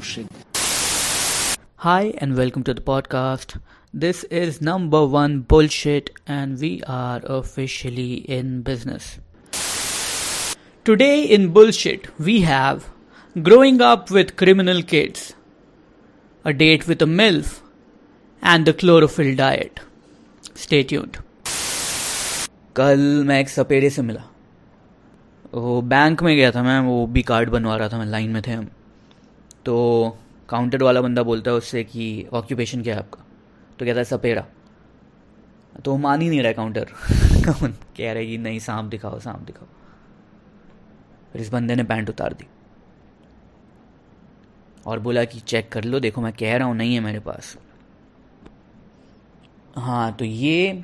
bullshit. Hi, and welcome to the podcast. This is number one bullshit, and we are officially in business. Today in bullshit, we have growing up with criminal kids, a date with a MILF, and the chlorophyll diet. Stay tuned. कल मैं एक सपेरे से मिला वो bank में गया था मैं वो भी कार्ड बनवा रहा था मैं लाइन में थे हम तो काउंटर वाला बंदा बोलता है उससे कि ऑक्यूपेशन क्या है आपका? तो कहता है सपेरा तो मान ही नहीं रहा काउंटर कह रहे कि नहीं, सांप दिखाओ सांप दिखाओ। फिर इस बंदे ने पैंट उतार दी। और बोला कि चेक कर लो, देखो मैं कह रहा हूँ, नहीं है मेरे पास। हाँ तो ये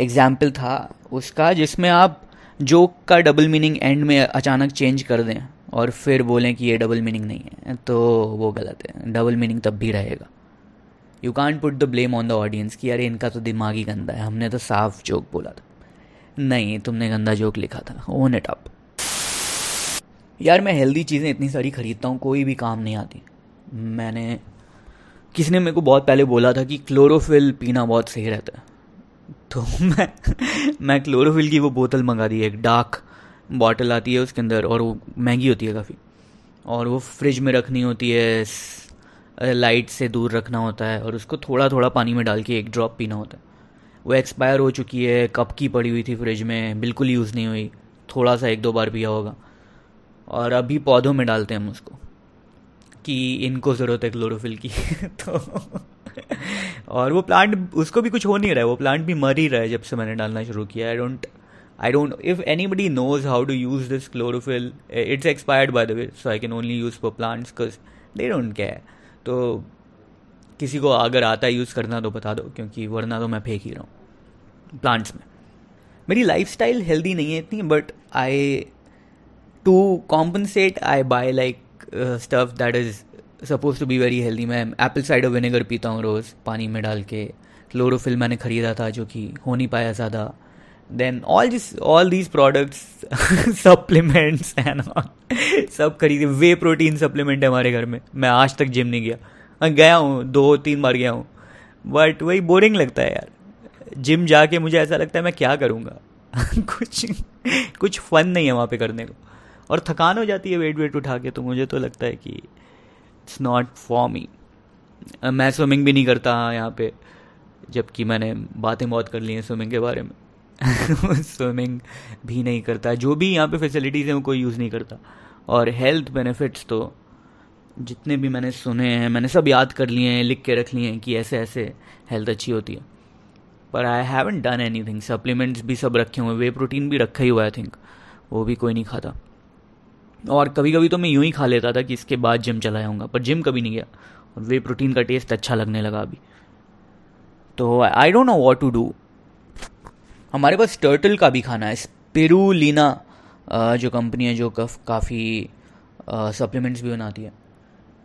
एग्ज़ाम्पल था उसका, जिसमें आप जोक का डबल मीनिंग एंड में अचानक चेंज कर दें। और फिर बोलें कि ये डबल मीनिंग नहीं है तो वो गलत है। डबल मीनिंग तब भी रहेगा। You can't put the blame on the audience कि अरे इनका तो दिमाग ही गंदा है, हमने तो साफ़ जोक बोला था। नहीं, तुमने गंदा जोक लिखा था। ओन इट अप यार मैं हेल्दी चीज़ें इतनी सारी खरीदता हूँ, कोई भी काम नहीं आती। मैंने, किसी ने मेरे को बहुत पहले बोला था कि क्लोरोफिल पीना बहुत सही रहता है। तो मैं मैं क्लोरोफिल की वो बोतल मंगा दी, एक डार्क बॉटल आती है उसके अंदर और वो महँगी होती है काफ़ी। और वो फ्रिज में रखनी होती है लाइट से दूर रखना होता है और उसको थोड़ा थोड़ा पानी में डाल के एक ड्रॉप पीना होता है। वो एक्सपायर हो चुकी है, कप की पड़ी हुई थी फ्रिज में, बिल्कुल यूज़ नहीं हुई। थोड़ा सा एक दो बार पिया होगा। और अभी पौधों में डालते हैं हम उसको, कि इनको ज़रूरत है क्लोरोफिल की तो और वो प्लांट उसको भी कुछ हो नहीं रहा है, वो प्लांट भी मर ही रहा है जब से मैंने डालना शुरू किया I don't I don't if anybody knows how to use this chlorophyll it's expired by the way so I can only use for plants because they don't care तो किसी को अगर आता है यूज़ करना तो बता दो, क्योंकि वरना तो मैं फेंक ही रहा हूँ प्लांट्स में। मेरी लाइफ स्टाइल हेल्दी नहीं है इतनी but I to compensate I buy like stuff that is suppose to be very healthy मैं एप्पल साइडर विनेगर पीता हूँ रोज़, पानी में डाल के। क्लोरोफिल मैंने ख़रीदा था, जो कि हो नहीं पाया ज़्यादा। Then all this all these products supplements and सब खरीदे वे प्रोटीन सप्लीमेंट है हमारे घर में। मैं आज तक जिम नहीं गया। गया हूँ, दो, तीन बार गया हूँ। बट वही बोरिंग लगता है यार। जिम जाके मुझे ऐसा लगता है मैं क्या करूँगा? कुछ कुछ फन नहीं है वहाँ पे करने को। और थकान हो जाती है वेट वेट उठा के तो मुझे तो लगता है कि इट्स नॉट फॉर मी मैं स्विमिंग भी नहीं करता यहाँ पे, जबकि मैंने बातें बहुत कर ली हैं स्विमिंग के बारे में। स्विमिंग भी नहीं करता। जो भी यहाँ पे फैसिलिटीज़ हैं, वो कोई यूज़ नहीं करता। और हेल्थ बेनिफिट्स तो जितने भी मैंने सुने हैं, मैंने सब याद कर लिए हैं, लिख के रख लिए हैं कि ऐसे ऐसे हेल्थ अच्छी होती है। पर I haven't done anything supplements भी सब रखे हुए वे प्रोटीन भी रखा ही हुआ आई थिंक वो भी कोई नहीं खाता। और कभी कभी तो मैं यूँ ही खा लेता था कि इसके बाद जिम चला जाऊँगा। पर जिम कभी नहीं गया। और वे प्रोटीन का टेस्ट अच्छा लगने लगा अभी। तो I don't know what to do हमारे पास टर्टल का भी खाना है। स्पिरुलिना जो कंपनी है, जो काफ़ी सप्लीमेंट्स भी बनाती है,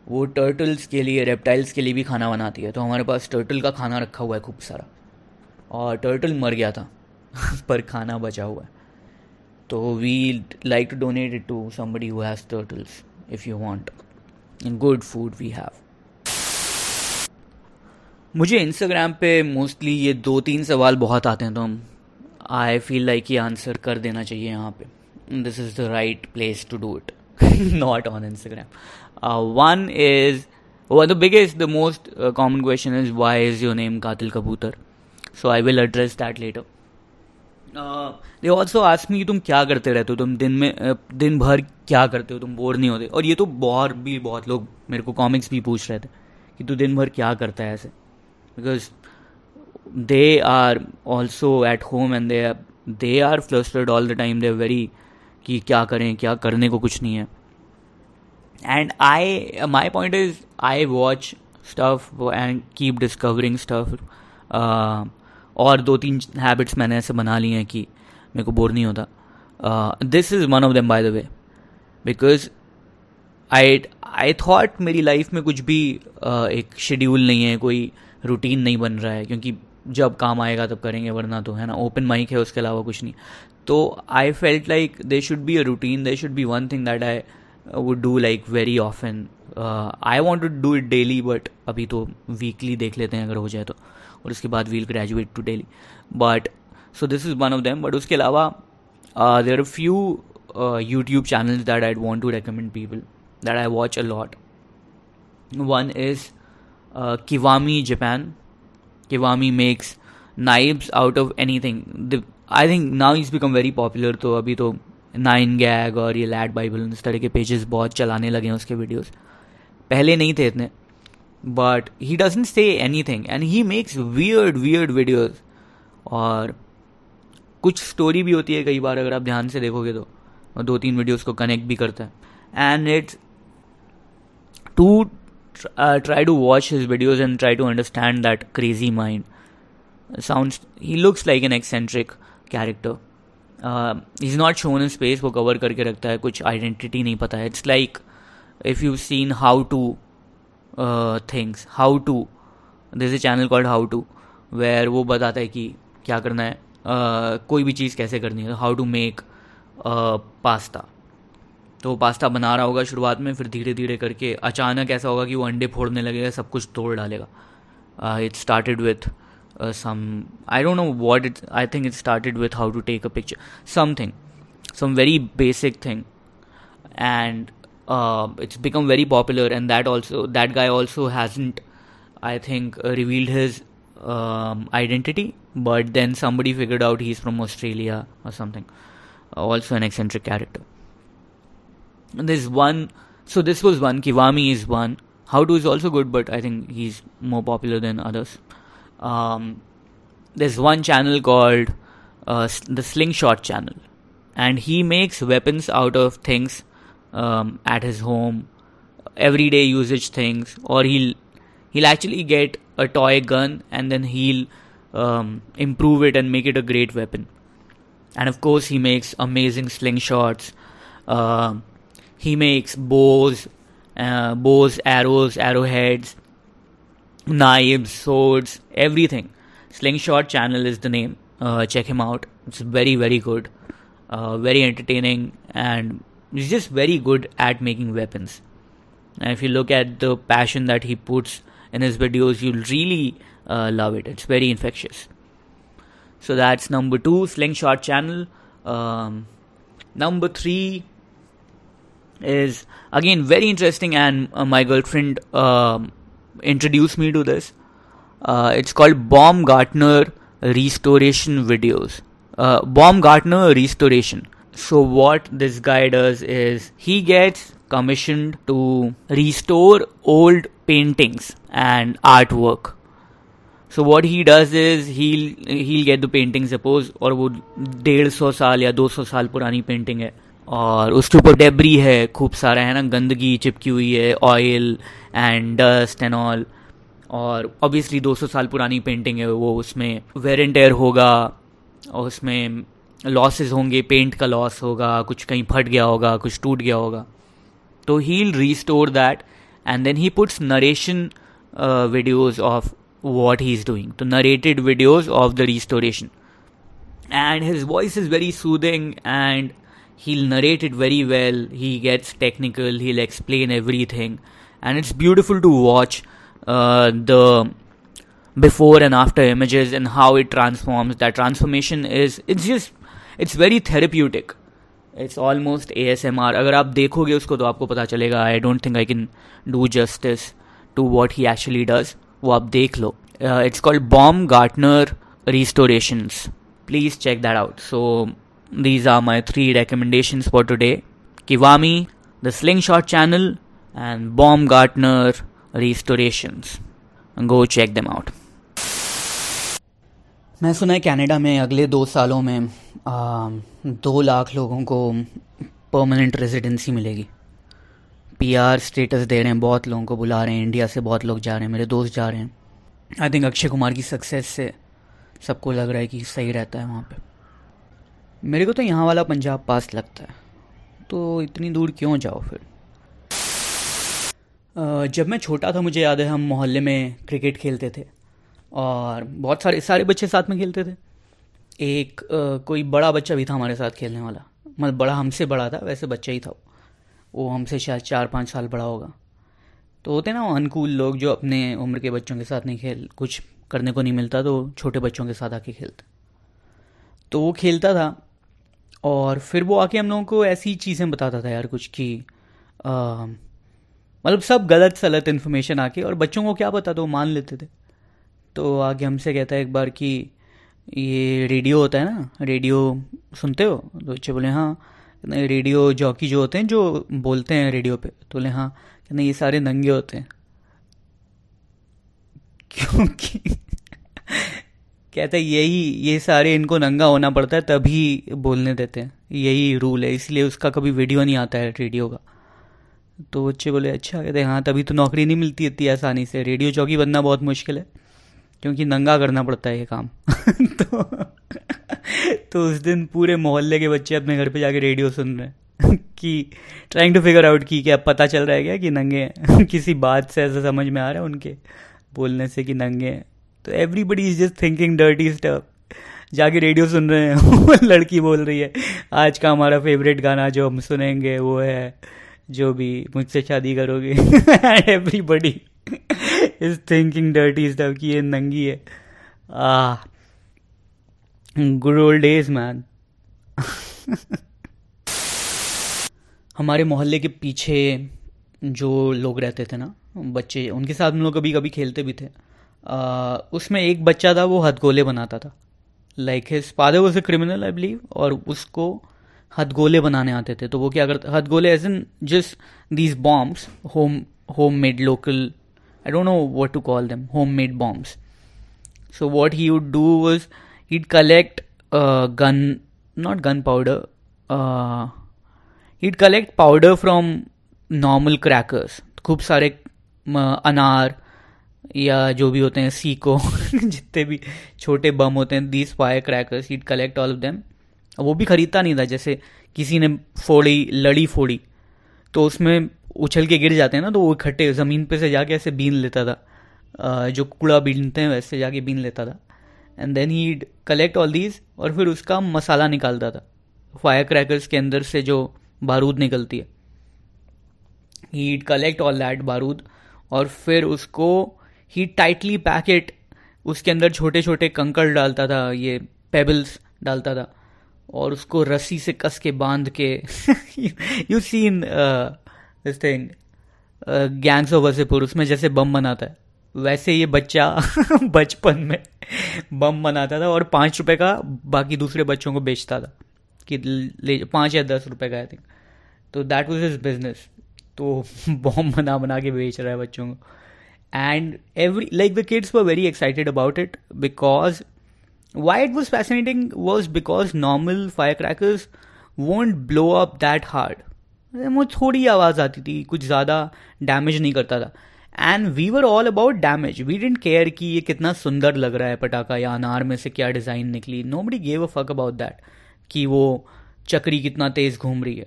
वो टर्टल्स के लिए रेप्टाइल्स के लिए भी खाना बनाती है। तो हमारे पास टर्टल का खाना रखा हुआ है खूब सारा। और टर्टल मर गया था, पर खाना बचा हुआ है। तो we like to donate it to somebody who has turtles if you want good food we have मुझे इंस्टाग्राम पे मोस्टली ये दो तीन सवाल बहुत आते हैं तो हम आई फील लाइक ये आंसर कर देना चाहिए यहाँ पे. This is the right place to do it not on Instagram one is one the biggest the most common question is why is your name Kaatil Kabootar so I will address that later they also ask me तुम क्या करते रहते हो? तुम दिन में uh, दिन भर क्या करते हो? तुम बोर नहीं होते. और ये तो बहुत भी बहुत लोग मेरे को कॉमिक्स भी पूछ रहे थे कि तू दिन भर क्या करता है ऐसे? Because they are also at home and they they are flustered all the time they very कि क्या करें क्या करने को कुछ नहीं है। And I my point is I watch stuff and keep discovering stuff और दो तीन हैबिट्स मैंने ऐसे बना ली हैं कि मेरे को बोर नहीं होता। This is one of them by the way because I I thought मेरी लाइफ में कुछ भी uh, एक शेड्यूल नहीं है कोई रूटीन नहीं बन रहा है। क्योंकि जब काम आएगा तब करेंगे, वरना तो है ना ओपन माइक है, उसके अलावा कुछ नहीं। तो I felt like they should be a routine they should be one thing that I would do like very often I want to do it daily but अभी तो वीकली देख लेते हैं, अगर हो जाए तो। और उसके बाद we'll graduate to daily but so this is one of them but उसके अलावा there are few YouTube channels that I want to recommend people that I watch a lot one is Kiwami Japan Kiwami makes knives out of anything I think now is become very popular तो अभी तो nine gag और ये lad bible इस तरह के pages बहुत चलाने लगे हैं उसके वीडियोस पहले नहीं थे इतने but he doesn't say anything and he makes weird weird videos और कुछ स्टोरी भी होती है कई बार अगर आप ध्यान से देखोगे तो दो तीन वीडियोस को कनेक्ट भी करता है. And it's to try to watch his videos and try to understand that crazy mind sound he looks like an eccentric character is not shown in space वो कवर करके रखता है कुछ आइडेंटिटी नहीं पता है it's like if you seen how to things how to this a channel called how to where वो बताता है कि क्या करना है uh, कोई भी चीज़ कैसे करनी है हाउ टू मेक पास्ता तो वो पास्ता बना रहा होगा शुरुआत में, फिर धीरे धीरे करके अचानक ऐसा होगा कि वो अंडे फोड़ने लगेगा, सब कुछ तोड़ डालेगा। It's started with some I don't know what it I think it's started with how to take a picture something some very basic thing and it's become very popular and that also that guy also hasn't I think revealed his identity but then somebody figured out he is from Australia और something also an eccentric character there's one so this was one kiwami is one. How to is also good but i think he's more popular than others. Um, there's one channel called uh, the slingshot channel. And he makes weapons out of things um, at his home everyday usage things or he'll he'll actually get a toy gun and then he'll um, improve it and make it a great weapon. And of course he makes amazing slingshots uh, he makes bows, uh, bows, arrows, arrowheads, knives, swords, everything. Slingshot channel is the name. Uh, check him out. It's very, very good, uh, very entertaining, and he's just very good at making weapons. And if you look at the passion that he puts in his videos, you'll really uh, love it. It's very infectious. So that's number two, Slingshot channel. Um, number three, is again very interesting, and uh, my girlfriend um, introduced me to this. Uh, it's called Baumgartner Restoration Videos. Uh, Baumgartner Restoration. So, what this guy does is he gets commissioned to restore old paintings and artwork. So what he does is he'll he'll get the painting suppose और वो डेढ़ सौ साल या दो सौ साल पुरानी पेंटिंग है और उसके ऊपर डेबरी है, खूब सारा, है ना? गंदगी चिपकी हुई है oil and dust and all और ऑब्वियसली 200 साल पुरानी पेंटिंग है वो, उसमें वेरेंट एयर होगा, और उसमें लॉसेस होंगे पेंट का लॉस होगा, कुछ कहीं फट गया होगा, कुछ टूट गया होगा। तो he restore that and then he puts narration videos of what he is doing तो narrated videos of the restoration and his voice is very soothing and he'll narrate it very well he gets technical he'll explain everything and it's beautiful to watch uh, the before and after images and how it transforms that transformation is it's just it's very therapeutic it's almost ASMR अगर आप देखोगे उसको तो आपको पता चलेगा I don't think I can do justice to what he actually does वो आप देख लो uh, it's called Baumgartner Restorations please check that out so these are my three recommendations for today Kiwami, the Slingshot channel, and Baumgartner Restorations. Go check them out. मैं सुना है Canada में अगले दो सालों में आ, दो लाख लोगों को परमानेंट रेजिडेंसी मिलेगी पीआर स्टेटस दे रहे हैं बहुत लोगों को बुला रहे हैं इंडिया से बहुत लोग जा रहे हैं मेरे दोस्त जा रहे हैं आई थिंक अक्षय कुमार की सक्सेस से सबको लग रहा है कि सही रहता है वहाँ पे मेरे को तो यहाँ वाला पंजाब पास लगता है। तो इतनी दूर क्यों जाओ फिर? जब मैं छोटा था मुझे याद है हम मोहल्ले में क्रिकेट खेलते थे और बहुत सारे सारे बच्चे साथ में खेलते थे। एक कोई बड़ा बच्चा भी था हमारे साथ खेलने वाला। मतलब बड़ा, हमसे बड़ा था, वैसे बच्चा ही था वो। वो हमसे शायद चार, पाँच साल बड़ा होगा। तो होते ना वो अनकूल लोग जो अपने उम्र के बच्चों के साथ नहीं खेल, कुछ करने को नहीं मिलता तो छोटे बच्चों के साथ आके खेलते। तो वो खेलता था और फिर वो आके हम लोगों को ऐसी चीज़ें बताता था यार कुछ कि मतलब सब गलत सलत इन्फॉर्मेशन आके, और बच्चों को क्या पता था, वो मान लेते थे। तो आगे हमसे कहता है एक बार कि, ये रेडियो होता है ना रेडियो सुनते हो? तो बच्चे बोले हाँ। रेडियो जॉकी जो होते हैं, जो बोलते हैं रेडियो पे तो बोले हाँ। कहते ये सारे नंगे होते हैं। क्योंकि कहते हैं, यही, ये सारे इनको नंगा होना पड़ता है, तभी बोलने देते हैं। यही रूल है, इसलिए उसका कभी वीडियो नहीं आता है रेडियो का। तो बच्चे बोले अच्छा कहते हाँ तभी तो नौकरी नहीं मिलती इतनी आसानी से। रेडियो चौकी बनना बहुत मुश्किल है, क्योंकि नंगा करना पड़ता है ये काम। तो तो उस दिन पूरे मोहल्ले के बच्चे अपने घर पे जाके रेडियो सुन रहे हैं कि ट्राइंग टू फिगर आउट की क्या पता चल रहा है क्या कि नंगे किसी बात से ऐसा समझ में आ रहा है उनके, बोलने से कि नंगे हैं। तो everybody is just thinking dirty stuff जाके रेडियो सुन रहे हैं। लड़की बोल रही है, आज का हमारा फेवरेट गाना जो हम सुनेंगे वो है, जो भी मुझसे शादी करोगे। Everybody is thinking dirty stuff कि ये नंगी है। आ गुड ओल्ड डेज़ मैन हमारे मोहल्ले के पीछे जो लोग रहते थे ना, बच्चे, उनके साथ हम लोग कभी कभी खेलते भी थे। उसमें एक बच्चा था, वो हथगोले बनाता था। Like his father was a criminal I believe और उसको हथगोले बनाने आते थे। तो वो क्या करते, हथगोले as in just these bombs home home made local I don't know what to call them home made bombs so what he would do was he'd collect gun not gun powder he'd collect powder from normal crackers खूब सारे अनार या जो भी होते हैं Seiko जितने भी छोटे बम होते हैं these fire crackers he'd collect all of them वो भी खरीदता नहीं था, जैसे किसी ने फोड़ी, लड़ी फोड़ी तो उसमें उछल के गिर जाते हैं ना तो वो इकट्ठे ज़मीन पे से जाके ऐसे बीन लेता था। जो कूड़ा बीनते हैं, वैसे जाके बीन लेता था। And then he collect all these और फिर उसका मसाला निकालता था। फायर क्रैकर्स के अंदर से जो बारूद निकलती है। ही कलेक्ट ऑल दैट बारूद और फिर उसको ही टाइटली पैकेट उसके अंदर छोटे छोटे कंकड़ डालता था, ये पेबल्स डालता था, और उसको रस्सी से कस के बाँध के you seen this thing Gangs of Wasseypur उसमें जैसे बम बनाता है, वैसे ये बच्चा बचपन में बम बनाता था और पाँच रुपए का बाकी दूसरे बच्चों को बेचता था, कि ले, पाँच या दस रुपए का आई थिंक तो दैट वॉज़ हिज बिज़नेस तो बॉम्ब बना बना के बेच रहा है बच्चों को। and every like the kids were very excited about it because why it was fascinating was because normal firecrackers won't blow up that hard वो थोड़ी आवाज़ आती थी कुछ ज़्यादा डैमेज नहीं करता था and we were all about damage we didn't care कि ये कितना सुंदर लग रहा है पटाखा या अनार में से क्या डिज़ाइन निकली nobody gave a fuck about that कि वो चक्री कितना तेज़ घूम रही है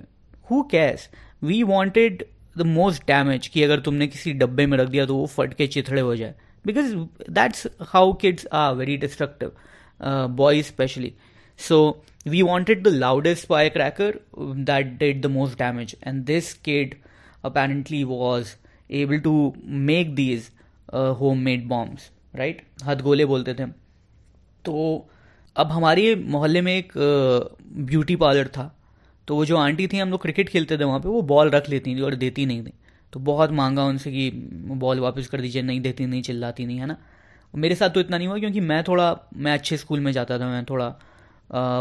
who cares we wanted the most damage कि अगर तुमने किसी डब्बे में रख दिया तो वो फट के चिथड़े हो जाए। Because that's how kids are very destructive boy especially so we wanted the loudest boy cracker that did the most damage and this kid apparently was able to make these home made bombs right हथगोले बोलते थे तो अब हमारे मोहल्ले में एक uh, beauty parlour था। तो वो जो आंटी थी हम लोग क्रिकेट खेलते थे वहाँ पे वो बॉल रख लेती थी और देती नहीं थी। तो बहुत मांगा उनसे कि बॉल वापस कर दीजिए नहीं देती नहीं चिल्लाती नहीं है ना? मेरे साथ तो इतना नहीं हुआ क्योंकि मैं थोड़ा मैं अच्छे स्कूल में जाता था मैं थोड़ा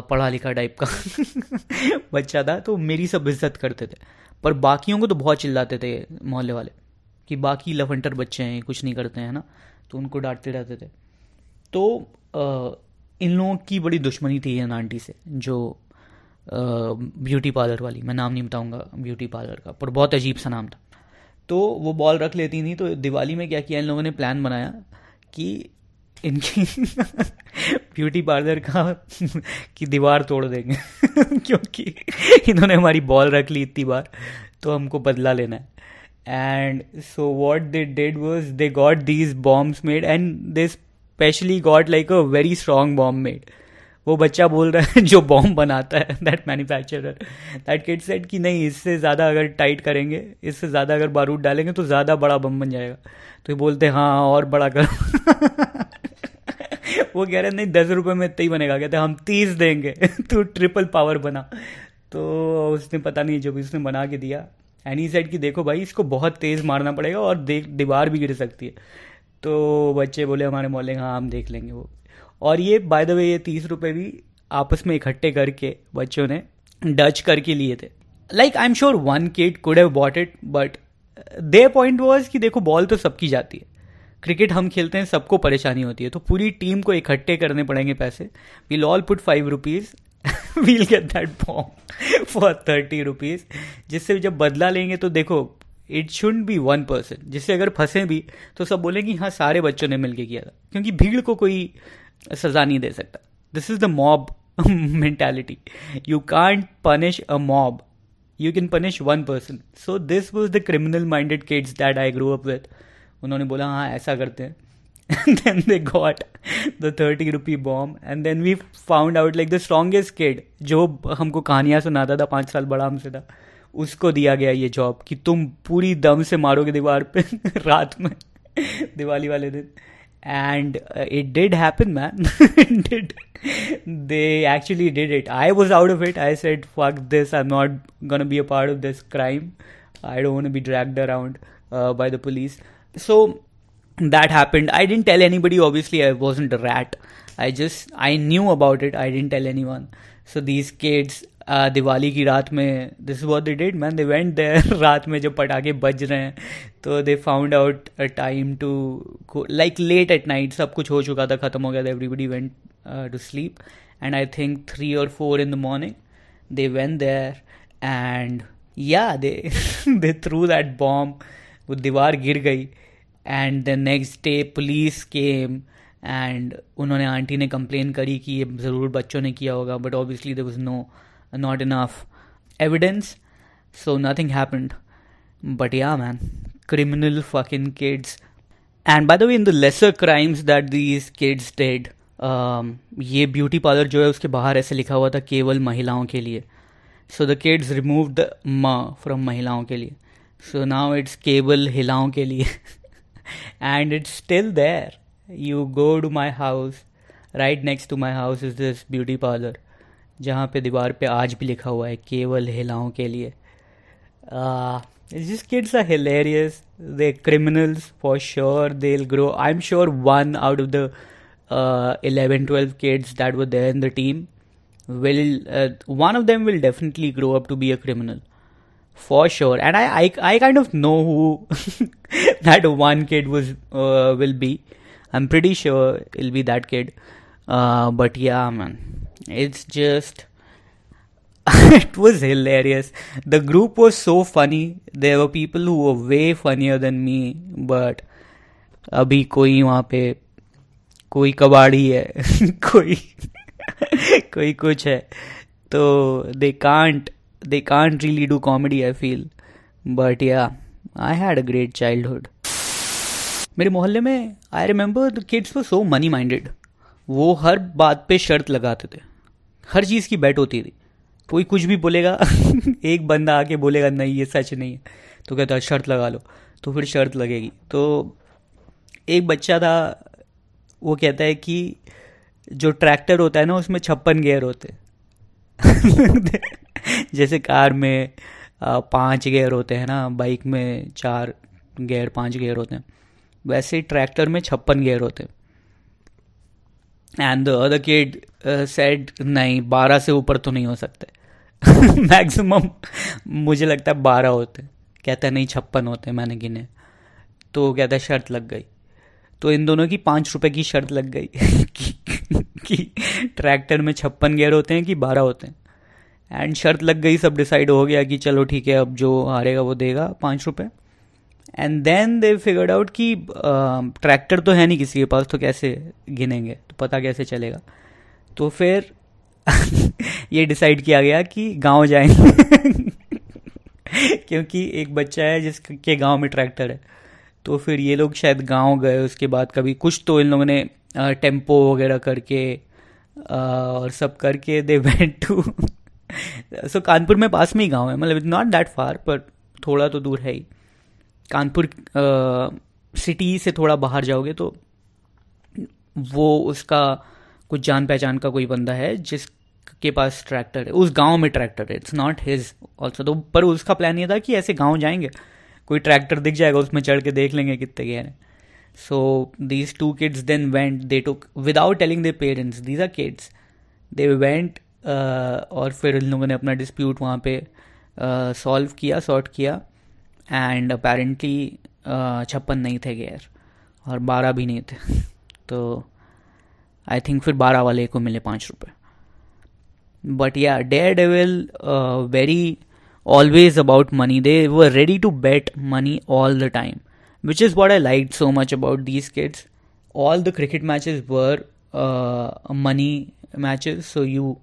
पढ़ा लिखा टाइप का बच्चा था तो मेरी सब इज़्ज़त करते थे। पर बाकियों को तो बहुत चिल्लाते थे मोहल्ले वाले कि बाकी लफंटर बच्चे हैं कुछ नहीं करते हैं ना? तो उनको डांटते रहते थे। तो आ, इन लोगों की बड़ी दुश्मनी थी इन आंटी से जो ब्यूटी पार्लर वाली। मैं नाम नहीं बताऊँगा ब्यूटी पार्लर का, पर बहुत अजीब सा नाम था। तो वो बॉल रख लेती थी तो दिवाली में क्या किया इन लोगों ने? प्लान बनाया कि इनकी ब्यूटी पार्लर का की दीवार तोड़ देंगे। क्योंकि इन्होंने हमारी बॉल रख ली इतनी बार तो हमको बदला लेना है। And so what they did was they got these bombs made and they specially got like a very strong bomb made वो बच्चा बोल रहा है, जो बॉम्ब बनाता है that manufacturer that kid said कि नहीं, इससे ज़्यादा अगर टाइट करेंगे, इससे ज़्यादा अगर बारूद डालेंगे तो ज़्यादा बड़ा बम बन जाएगा। तो ये बोलते हाँ और बड़ा करो। वो कह रहे, नहीं, दस रुपये में इतना ही बनेगा। कहते, हम तीस देंगे। तो ट्रिपल पावर बना। तो उसने पता नहीं जो भी उसने बना के दिया एनी सेट कि देखो भाई, इसको बहुत तेज़ मारना पड़ेगा और देख, दीवार भी गिर सकती है। तो बच्चे बोले, हमारे मोहल्ले हाँ हम देख लेंगे वो। और ये बाय द वे ये तीस रुपये भी आपस में इकट्ठे करके बच्चों ने डच करके लिए थे। Like I am sure one kid could have bought it but they point was कि देखो बॉल तो सबकी जाती है। क्रिकेट हम खेलते हैं, सबको परेशानी होती है। तो पूरी टीम को इकट्ठे करने पड़ेंगे पैसे। We'll all put five rupees we'll get that bomb for thirty rupees जिससे जब बदला लेंगे तो देखो it should be one person जिससे अगर फंसे भी तो सब बोलेंगे हाँ सारे बच्चों ने मिलकर किया था। क्योंकि भीड़ को कोई सजा नहीं दे सकता। This is the mob mentality you can't punish a mob you can punish one person so this was the criminal minded kids that I grow up with उन्होंने बोला हाँ ऐसा करते हैं. Then they got the 30 rupee bomb. And then we found out, like, the strongest kid, जो हमको कहानियाँ सुनाता था, पाँच साल बड़ा हमसे था, उसको दिया गया ये जॉब कि तुम पूरी दम से मारोगे दीवार पे रात में, दिवाली वाले दिन। And uh, it did happen man. It did. They actually did it. I was out of it. I said fuck this. I'm not gonna be a part of this crime. I don't want to be dragged around uh, by the police. So that happened. I didn't tell anybody. Obviously i wasn't a rat. I just i knew about it. I didn't tell anyone. So these kids Diwali की रात में this what they did man they went there रात में जब पटाखे बज रहे हैं तो they found out a time to like late at night सब कुछ हो चुका था, ख़त्म हो गया था everybody went to sleep and I think three और four in the morning they went there and yeah they they threw that bomb वो दीवार गिर गई. And the next day police came and उन्होंने आंटी ने कंप्लेन करी कि ये ज़रूर बच्चों ने किया होगा but obviously there was no not enough evidence, so nothing happened. But yeah, man, criminal fucking kids. And by the way, in the lesser crimes that these kids did, um, ये beauty parlour जो है उसके बाहर ऐसे लिखा हुआ था केवल महिलाओं के लिए so the kids remove the म फ्रॉम महिलाओं के लिए सो नाउ इट्स केवल हिलाओं के लिए and it's still there you go to my house right next to my house is this beauty parlour जहाँ पे दीवार पे आज भी लिखा हुआ है, केवल हिलाओं के लिए। These kids are hilarious they criminals for sure they grow I am sure one out of the eleven twelve kids that were there in the team will one of them will definitely grow up to be a criminal for sure and I I kind of know who that one kid will be I am pretty sure will be that kid but yeah man it's just it was hilarious. The group was so funny. There were people who were way funnier than me, but अभी कोई वहाँ पे कोई कबाड़ी है कोई कोई कुछ है तो they can't they can't really do comedy I feel but yeah I had a great childhood मेरे मोहल्ले में I remember the kids were so money minded वो हर बात पे शर्त लगाते थे हर चीज़ की बैट होती थी। कोई कुछ भी बोलेगा, एक बंदा आके बोलेगा, नहीं, ये सच नहीं है। तो कहता शर्त लगा लो। तो फिर शर्त लगेगी। तो एक बच्चा था, वो कहता है कि जो ट्रैक्टर होता है ना, उसमें छप्पन गेयर होते जैसे कार में पाँच गेयर होते हैं ना, बाइक में चार गेयर, पाँच गेयर होते हैं, वैसे ही ट्रैक्टर में छप्पन गेयर होते हैं। And the other kid said नहीं बारह से ऊपर तो नहीं हो सकते. मैक्सिमम मुझे लगता है बारह होते कहता है नहीं छप्पन होते मैंने गिने तो कहता है शर्त लग गई। तो इन दोनों की पाँच रुपए की शर्त लग गई कि, कि ट्रैक्टर में छप्पन गेयर होते हैं कि बारह होते हैं। एंड शर्त लग गई सब डिसाइड हो गया कि चलो ठीक है अब जो हारेगा वो देगा पाँच रुपये and then they figured out कि ट्रैक्टर तो है नहीं किसी के पास तो कैसे गिनेंगे? तो पता कैसे चलेगा? तो फिर ये डिसाइड किया गया कि गाँव जाएँगे। क्योंकि एक बच्चा है जिसके गाँव में ट्रैक्टर है। तो फिर ये लोग शायद गाँव गए, उसके बाद कभी कुछ तो इन लोगों ने टेंपो वगैरह करके और सब करके they went to so Kanpur में पास में ही गाँव है। मतलब इट्स नॉट दैट फार पर थोड़ा तो दूर है ही। कानपुर सिटी से थोड़ा बाहर जाओगे तो वो उसका कुछ जान पहचान का कोई बंदा है जिसके पास ट्रैक्टर है। उस गाँव में ट्रैक्टर है। इट्स नॉट हिज ऑल्सो तो पर उसका प्लान ये था कि ऐसे गाँव जाएँगे कोई ट्रैक्टर दिख जाएगा उसमें चढ़ के देख लेंगे कितने गए हैं। So these two kids then went they took without telling the parents these are kids they went और फिर उन लोगों ने अपना डिस्प्यूट वहाँ पे सॉल्व uh, किया सॉर्ट किया। एंड अपेरेंटली छप्पन नहीं थे गेयर और बारह भी नहीं थे। तो आई थिंक फिर बारह वाले को मिले पाँच रुपये but yeah daredevil very always about money they were ready to bet money all the time which is what I like so much about these kids all the cricket matches were money match so you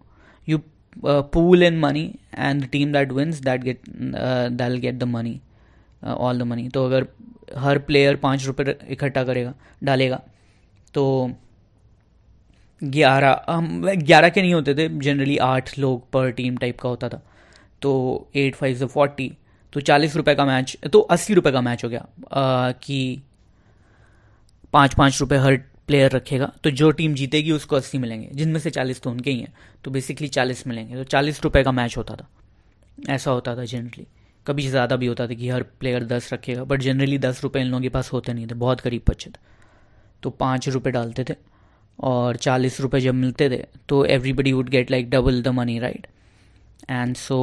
you pool in money and the team that wins that get they'll get the money uh, the money तो अगर हर player पाँच रुपये इकट्ठा करेगा डालेगा तो ग्यारह हम ग्यारह के नहीं होते थे जनरली आठ लोग पर टीम टाइप का होता था। तो एट फाइव से फोर्टी तो चालीस रुपये का मैच तो अस्सी रुपये का मैच हो गया आ, कि पाँच पाँच रुपये हर प्लेयर रखेगा तो जो टीम जीतेगी उसको अस्सी मिलेंगे जिनमें से चालीस तो उनके ही हैं। तो बेसिकली चालीस मिलेंगे तो चालीस रुपये का मैच होता था। ऐसा होता था जनरली कभी ज़्यादा भी होता था कि हर प्लेयर दस रखेगा बट जनरली दस रुपये इन लोगों के पास होते नहीं थे, बहुत करीब बच्चे थे। तो पाँच रुपये डालते थे और चालीस रुपये जब मिलते थे तो everybody would get like double the money right and so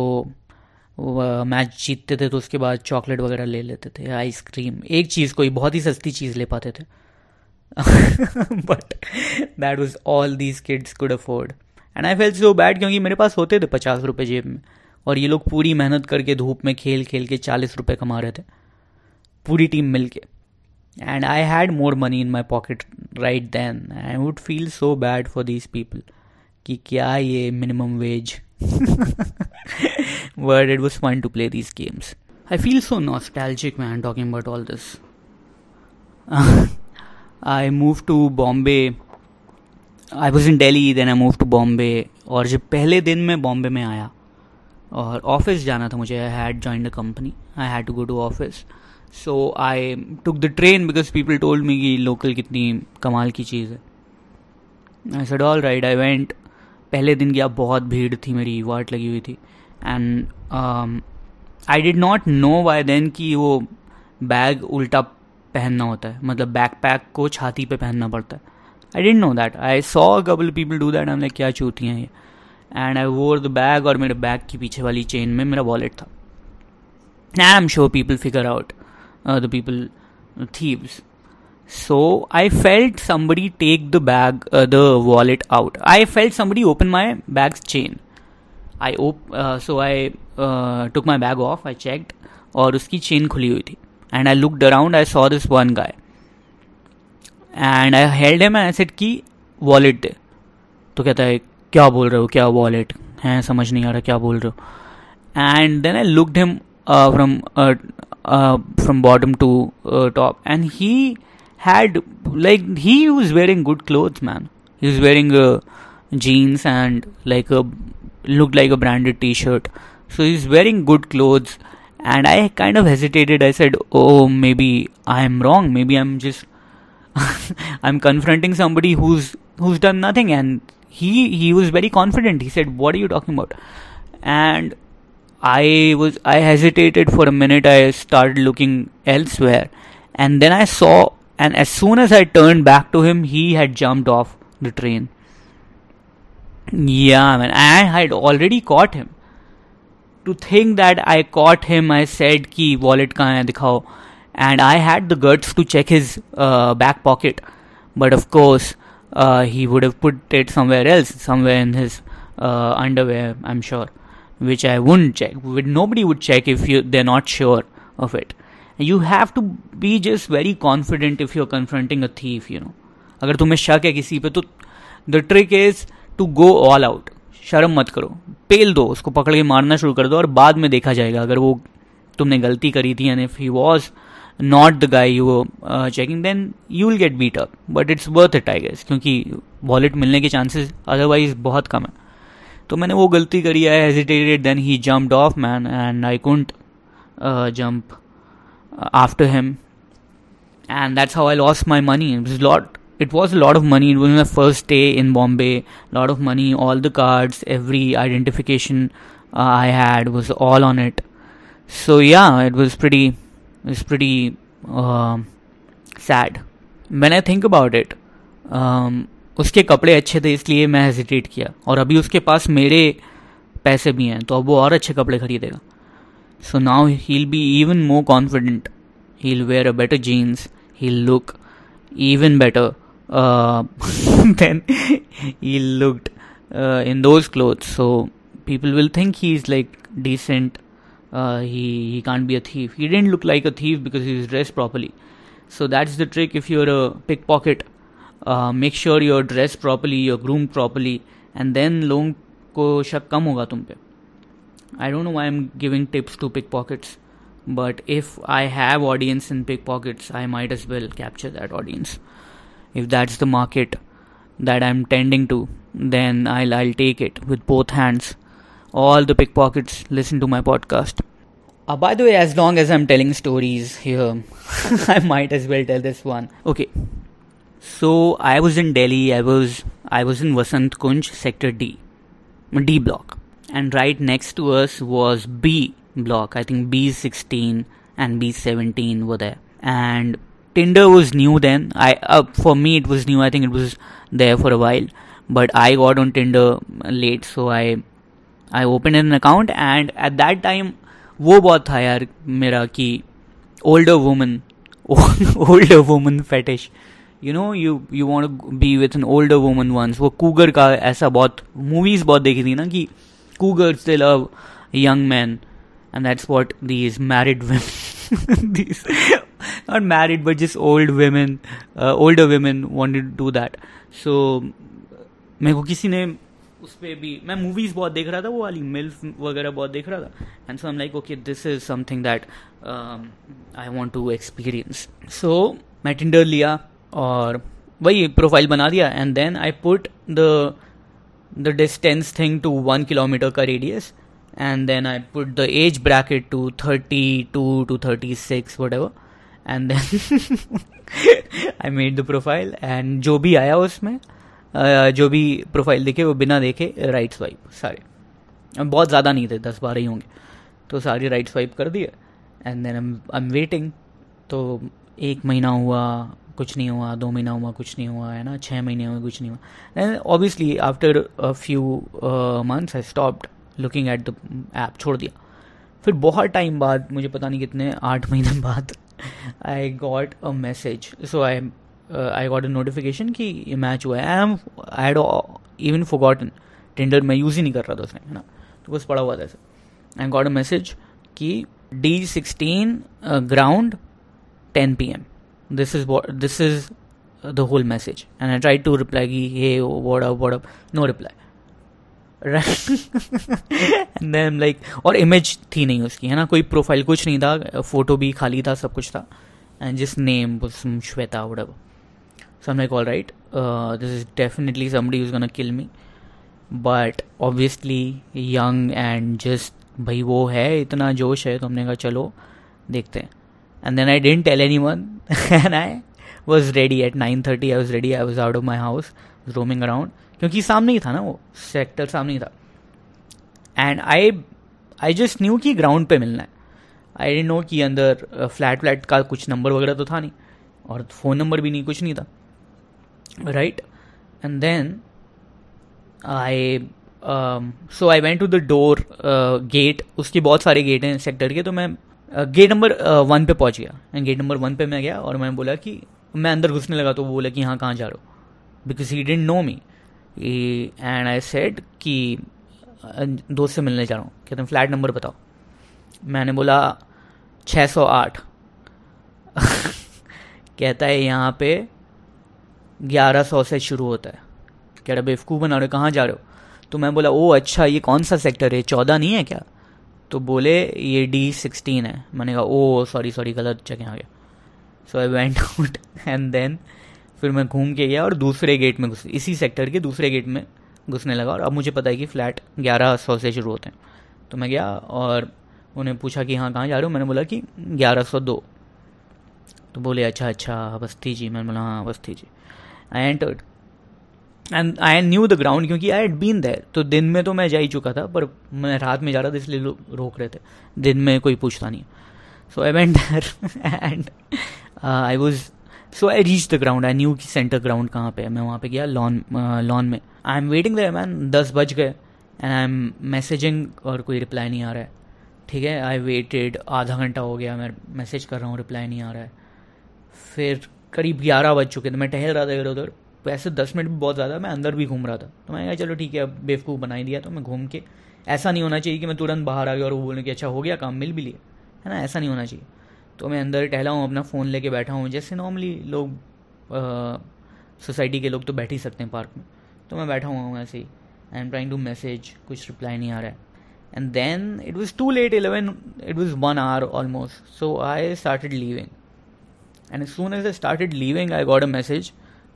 match जीतते थे तो उसके बाद चॉकलेट वगैरह ले लेते थे आइसक्रीम एक चीज़ कोई बहुत ही सस्ती चीज़ ले पाते थे। But that was all these kids could afford and I felt so bad क्योंकि मेरे पास होते थे पचास रुपये जेब में। और ये लोग पूरी मेहनत करके धूप में खेल खेल के चालीस रुपये कमा रहे थे। पूरी टीम मिल के and I had more money in my pocket right then I would feel so bad for these people कि क्या ये minimum wage world it was fun to play these games I feel so nostalgic man talking about all this I move to Bombay I was in Delhi then I move to Bombay और जब पहले दिन मैं बॉम्बे में आया और office जाना था मुझे I had join the company I had to go to office so I took the train because people told me कि लोकल कितनी कमाल की चीज़ है। I said all right I went पहले दिन गया बहुत भीड़ थी मेरी, वाट लगी हुई थी। And I did not know by then कि वो बैग उल्टा पहनना होता है। मतलब बैक पैक को छाती पे पहनना पड़ता है। I didn't know that I saw couple people do that हमने क्या चूती हैं ये? And I wore the bag और मेरे बैग की पीछे वाली चेन में मेरा वॉलेट था I am sure people figure out the people thieves So I felt somebody take the bag, uh, the wallet out. I felt somebody open my bag's chain. I op- uh, so I uh, took my bag off. I checked, और उसकी chain खुली हुई थी and I looked around I saw this one guy and I held him I said की wallet दे तो कहता है क्या बोल रहे हो क्या वॉलेट है समझ नहीं आ रहा क्या बोल रहे हो and then I looked him from from bottom to top and he had like he was wearing good clothes man he was wearing uh, jeans and like a looked like a branded t-shirt so he's wearing good clothes and i kind of hesitated i said oh maybe i'm wrong maybe i'm just i'm confronting somebody who's who's done nothing and he he was very confident. He said what are you talking about? And i was i hesitated for a minute. I started looking elsewhere. And then i saw and as soon as I turned back to him, he had jumped off the train. Yeah, man, I had already caught him. To think that I caught him, I said, "Ki wallet kahan hai, dikhao," and I had the guts to check his uh, back pocket, but of course, uh, he would have put it somewhere else, somewhere in his uh, underwear, I'm sure, which I wouldn't check. Nobody would check if you, they're not sure of it. You have to be just very confident if you are confronting a thief you know अगर तुम्हें शक है किसी पे तो the trick is to go all out शर्म मत करो पेल दो उसको पकड़ के मारना शुरू कर दो और बाद में देखा जाएगा अगर वो तुमने गलती करी थी and if he was not the guy you were uh, checking then you will get beat up but it's worth it I guess क्योंकि वॉलेट मिलने के चांसेस अदरवाइज बहुत कम है तो मैंने वो गलती करी I hesitated then he jumped off man and I couldn't jump after him and that's how I lost my money. It was a lot. It was a lot of money. It was my first day in Bombay. A lot of money. All the cards, every identification uh, I had was all on it. So yeah, it was pretty. Uh, sad. When I think about it, um, उसके कपड़े अच्छे थे इसलिए मैं hesitate किया। और अभी उसके पास मेरे पैसे भी हैं तो अब वो और अच्छे कपड़े खरीदेगा। So now he'll be even more confident he'll wear a better jeans he'll look even better than he looked in those clothes. So people will think he's like decent uh, he he can't be a thief he didn't look like a thief because he was dressed properly so that's the trick if you're a pickpocket uh, make sure you're dressed properly you're groomed properly and then लोगों को शक कम होगा तुम पे I don't know why I'm giving tips to pickpockets but if I have audience in pickpockets I might as well capture that audience if that's the market that I'm tending to then I'll I'll take it with both hands all the pickpockets listen to my podcast uh, by the way as long as I'm telling stories here I might as well tell this one okay so I was in Delhi. I was I was in Vasant Kunj, sector D, D block, and right next to us was B block. I think B16 and B17 were there, and Tinder was new then. I uh, for me it was new. I think it was there for a while, but I got on Tinder late, so I I opened an account, and at that time वो बहुत था यार मेरा कि older woman older woman fetish you know you you want be with an older woman once वो cougar का ऐसा बहुत मूवीज़ बहुत देखी थी ना कि कूगर से love young man and that's what these married not married but just old women uh, older women wanted to do that so मेरे को किसी ने उस पर भी, मैं मूवीज़ बहुत देख रहा था, वो वाली मिल्फ वगैरह बहुत देख रहा था। And so am like okay this is something that I want to experience so मैं टिंडर लिया और वही प्रोफ़ाइल बना दिया and then I put the the distance thing to one kilometre का radius and then I put the age bracket to thirty two to thirty six whatever and then I made the profile and जो भी आया उसमें जो भी profile देखे, वो बिना देखे राइट स्वाइप सारे। बहुत ज़्यादा नहीं थे, दस बारह ही होंगे। तो सारे राइट स्वाइप कर दिए and then I am waiting तो एक महीना हुआ, कुछ नहीं हुआ, दो महीना हुआ, कुछ नहीं हुआ, है ना? छः महीने हुए, कुछ नहीं हुआ। And obviously after a few months I stopped looking at the app छोड़ दिया। फिर बहुत टाइम बाद, मुझे पता नहीं कितने, आठ महीने बाद I got a message so I I got a notification कि ये मैच हुआ है. I am I had even forgotten Tinder मैं यूज़ ही नहीं कर रहा था उसमें है ना? तो बस पड़ा हुआ था ऐसे. आई गॉट अ मैसेज कि D sixteen ground ten P M this is what, this is the whole message. And i tried to reply hey, what up what up? No reply. And then like और image थी नहीं उसकी, है ना? कोई profile कुछ नहीं था. फ़ोटो भी खाली था, सब कुछ था. एंड जिस name Shweta वुडव so like all right this is definitely somebody is gonna kill me but obviously young and just भाई, वो है, इतना जोश है तो हमने कहा, चलो, देखते हैं. And then I didn't tell anyone, and I was ready at 9:30 I was ready, I was out of my house was roaming around. क्योंकि सामने ही था ना वो, सेक्टर सामने ही था। And I I just knew कि ग्राउंड पे मिलना है। आई डेंट नो कि अंदर फ्लैट फ्लैट का कुछ नंबर वगैरह तो था नहीं। और फ़ोन नंबर भी नहीं, कुछ नहीं था। Right and then I so I went to the door gate उसके बहुत सारे गेट हैं सेक्टर के तो मैं गेट नंबर वन पे पहुँच गया। एंड गेट नंबर वन पे मैं गया और मैं बोला कि, मैं अंदर घुसने लगा तो वो बोला कि हाँ कहाँ जा रहे हो? Because he didn't know me and I said कि दोस्त से मिलने जा रहा हूँ। कहते हैं फ्लैट नंबर बताओ. मैंने बोला छः सौ आठ. कहता है, यहाँ पे ग्यारह सौ से शुरू होता है। कह रहा, बेवकूफ़ बना रहे हो कहाँ जा रहे हो? तो मैं बोला, ओ अच्छा ये कौन सा सेक्टर है? चौदह नहीं है क्या? तो बोले, ये डी सिक्सटीन है। मैंने कहा, ओ सॉरी सॉरी गलत जगह आ गया। So I went out and then फिर मैं घूम के गया और दूसरे गेट में घुस, इसी सेक्टर के दूसरे गेट में घुसने लगा और अब मुझे पता है कि फ्लैट ग्यारह सौ से शुरू होते हैं। तो मैं गया और उन्हें पूछा कि हाँ कहाँ जा रहे हो? मैंने बोला कि ग्यारह सौ दो। तो बोले अच्छा अच्छा बस्ती जी। मैंने बोला हाँ बस्ती जी। I entered and I knew the ground क्योंकि आई हैड बीन देर तो दिन में तो मैं जा ही चुका था पर मैं रात में जा रहा था इसलिए लोग रोक रहे थे। दिन में कोई पूछता नहीं। So I went there and I was so I reach the ground I knew की सेंटर ग्राउंड कहाँ पे है। मैं वहाँ पे गया लॉन लॉन uh, में। I am waiting there man दस बज गए। एंड आई एम मैसेजिंग और कोई रिप्लाई नहीं आ रहा है। ठीक है? आई वेटेड आधा घंटा हो गया। मैं मैसेज कर रहा हूँ रिप्लाई नहीं आ रहा है। फिर करीब ग्यारह बज चुके थे। मैं टहल रहा था इधर उधर। वैसे दस मिनट भी बहुत ज़्यादा, मैं अंदर भी घूम रहा था। तो मैं कहा, चलो ठीक है, अब बेवकूफ़ बनाई दिया। तो मैं घूम के, ऐसा नहीं होना चाहिए कि मैं तुरंत बाहर आ गया और वो बोलने कि अच्छा हो गया काम, मिल भी लिया। है ना? ऐसा नहीं होना चाहिए। तो मैं अंदर टहला हूँ, अपना फ़ोन लेके बैठा हूँ। जैसे नॉर्मली लोग सोसाइटी के लोग तो बैठ ही सकते हैं पार्क में। तो मैं बैठा हुआ हूँ ऐसे ही I am trying to message कुछ रिप्लाई नहीं आ रहा है। And then it was too late eleven it was one hour almost so I started leaving And soon as I started leaving, I got a message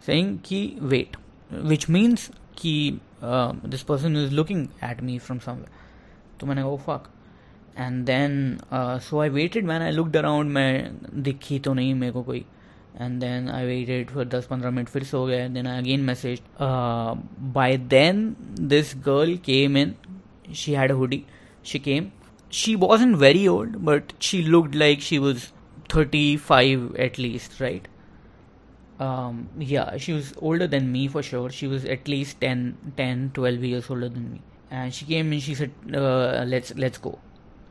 saying ki wait, which means कि uh, this person is looking at me from somewhere. तो मैंने वो fuck and then so I waited man I looked around मैं दिखी तो नहीं मेरे को कोई एंड देन आई वेटेड फिर दस पंद्रह मिनट फिर से हो गए then I again message by then this girl came in she had a hoodie she came she wasn't very old but she looked like she was 35 at least, right? Um, yeah, she was older than me for sure. She was at least 10, 10 12 years older than me. And she came and she said, uh, let's let's go.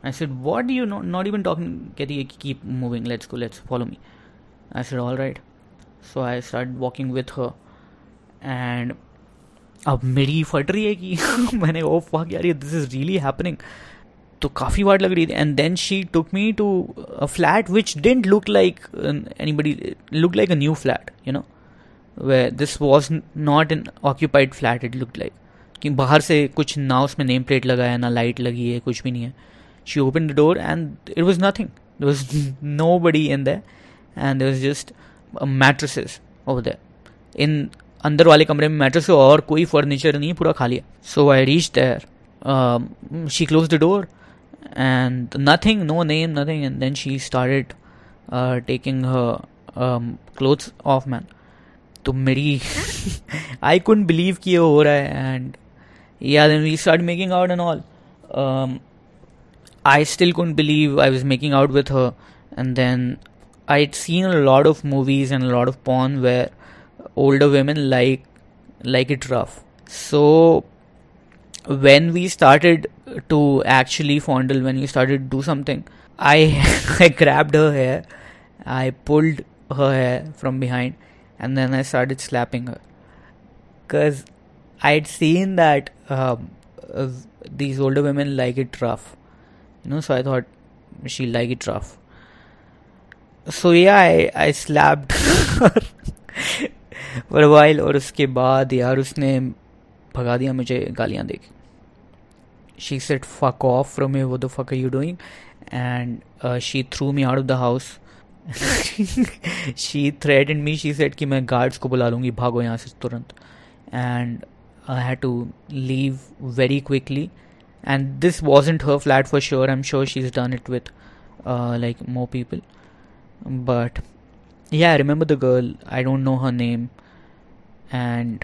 I said, what do you know? Not even talking, keep moving, let's go, let's follow me. I said, all right. So I started walking with her. And अब मेरी फट रही है कि मैंने oh fuck यार ये this is really happening तो काफ़ी वाट लग रही थी। And then she took me to a flat which didn't look like anybody look like a new flat you know way this was not an occupied flat it look like कि बाहर से कुछ ना उसमें नेम प्लेट लगा है ना light लगी है, कुछ भी नहीं है। She open the door and it was nothing there was nobody in there and there was just mattresses over there इन अंदर वाले कमरे में मैट्रेस और कोई फर्नीचर नहीं, पूरा खाली है। So I reach there she close the door and nothing, no name, nothing. And then she started uh, taking her um, clothes off, man. तो मेरी आई couldn't believe कि ये हो रहा है and yeah then we started making out and all um, I still couldn't believe I was making out with her and then I'd seen a lot of movies and a lot of porn where older women like like it rough so when we started to actually fondle, when we started to do something, I I grabbed her hair, I pulled her hair from behind, and then I started slapping her. Cause I'd seen that um, uh, these older women like it rough, you know. So I thought she like it rough. So yeah, I, I slapped her for a while और उसके बाद यार उसने भगा दिया, मुझे गालियाँ देख she said fuck off from me what the fuck you doing and she threw me out of the house she threatened me she said कि मैं गार्ड्स को बुला लूँगी, भागो यहाँ से तुरंत। And I had to leave very quickly and this was int her flat for sure I am sure she is done it with like more people but yeah I remember the girl I don't know her name and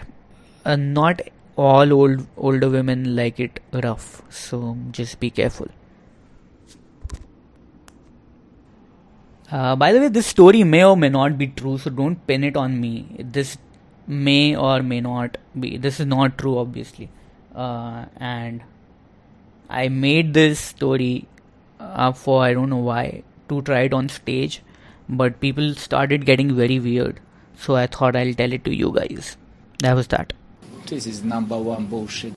not all old older women like it rough so just be careful. Uh, by the way this story may or may not be true so don't pin it on me. This may or may not be this is not true obviously. Uh, and i made this story uh, for i don't know why to try it on stage but people started getting very weird so i thought i'll tell it to you guys. That was that This is number one bullshit.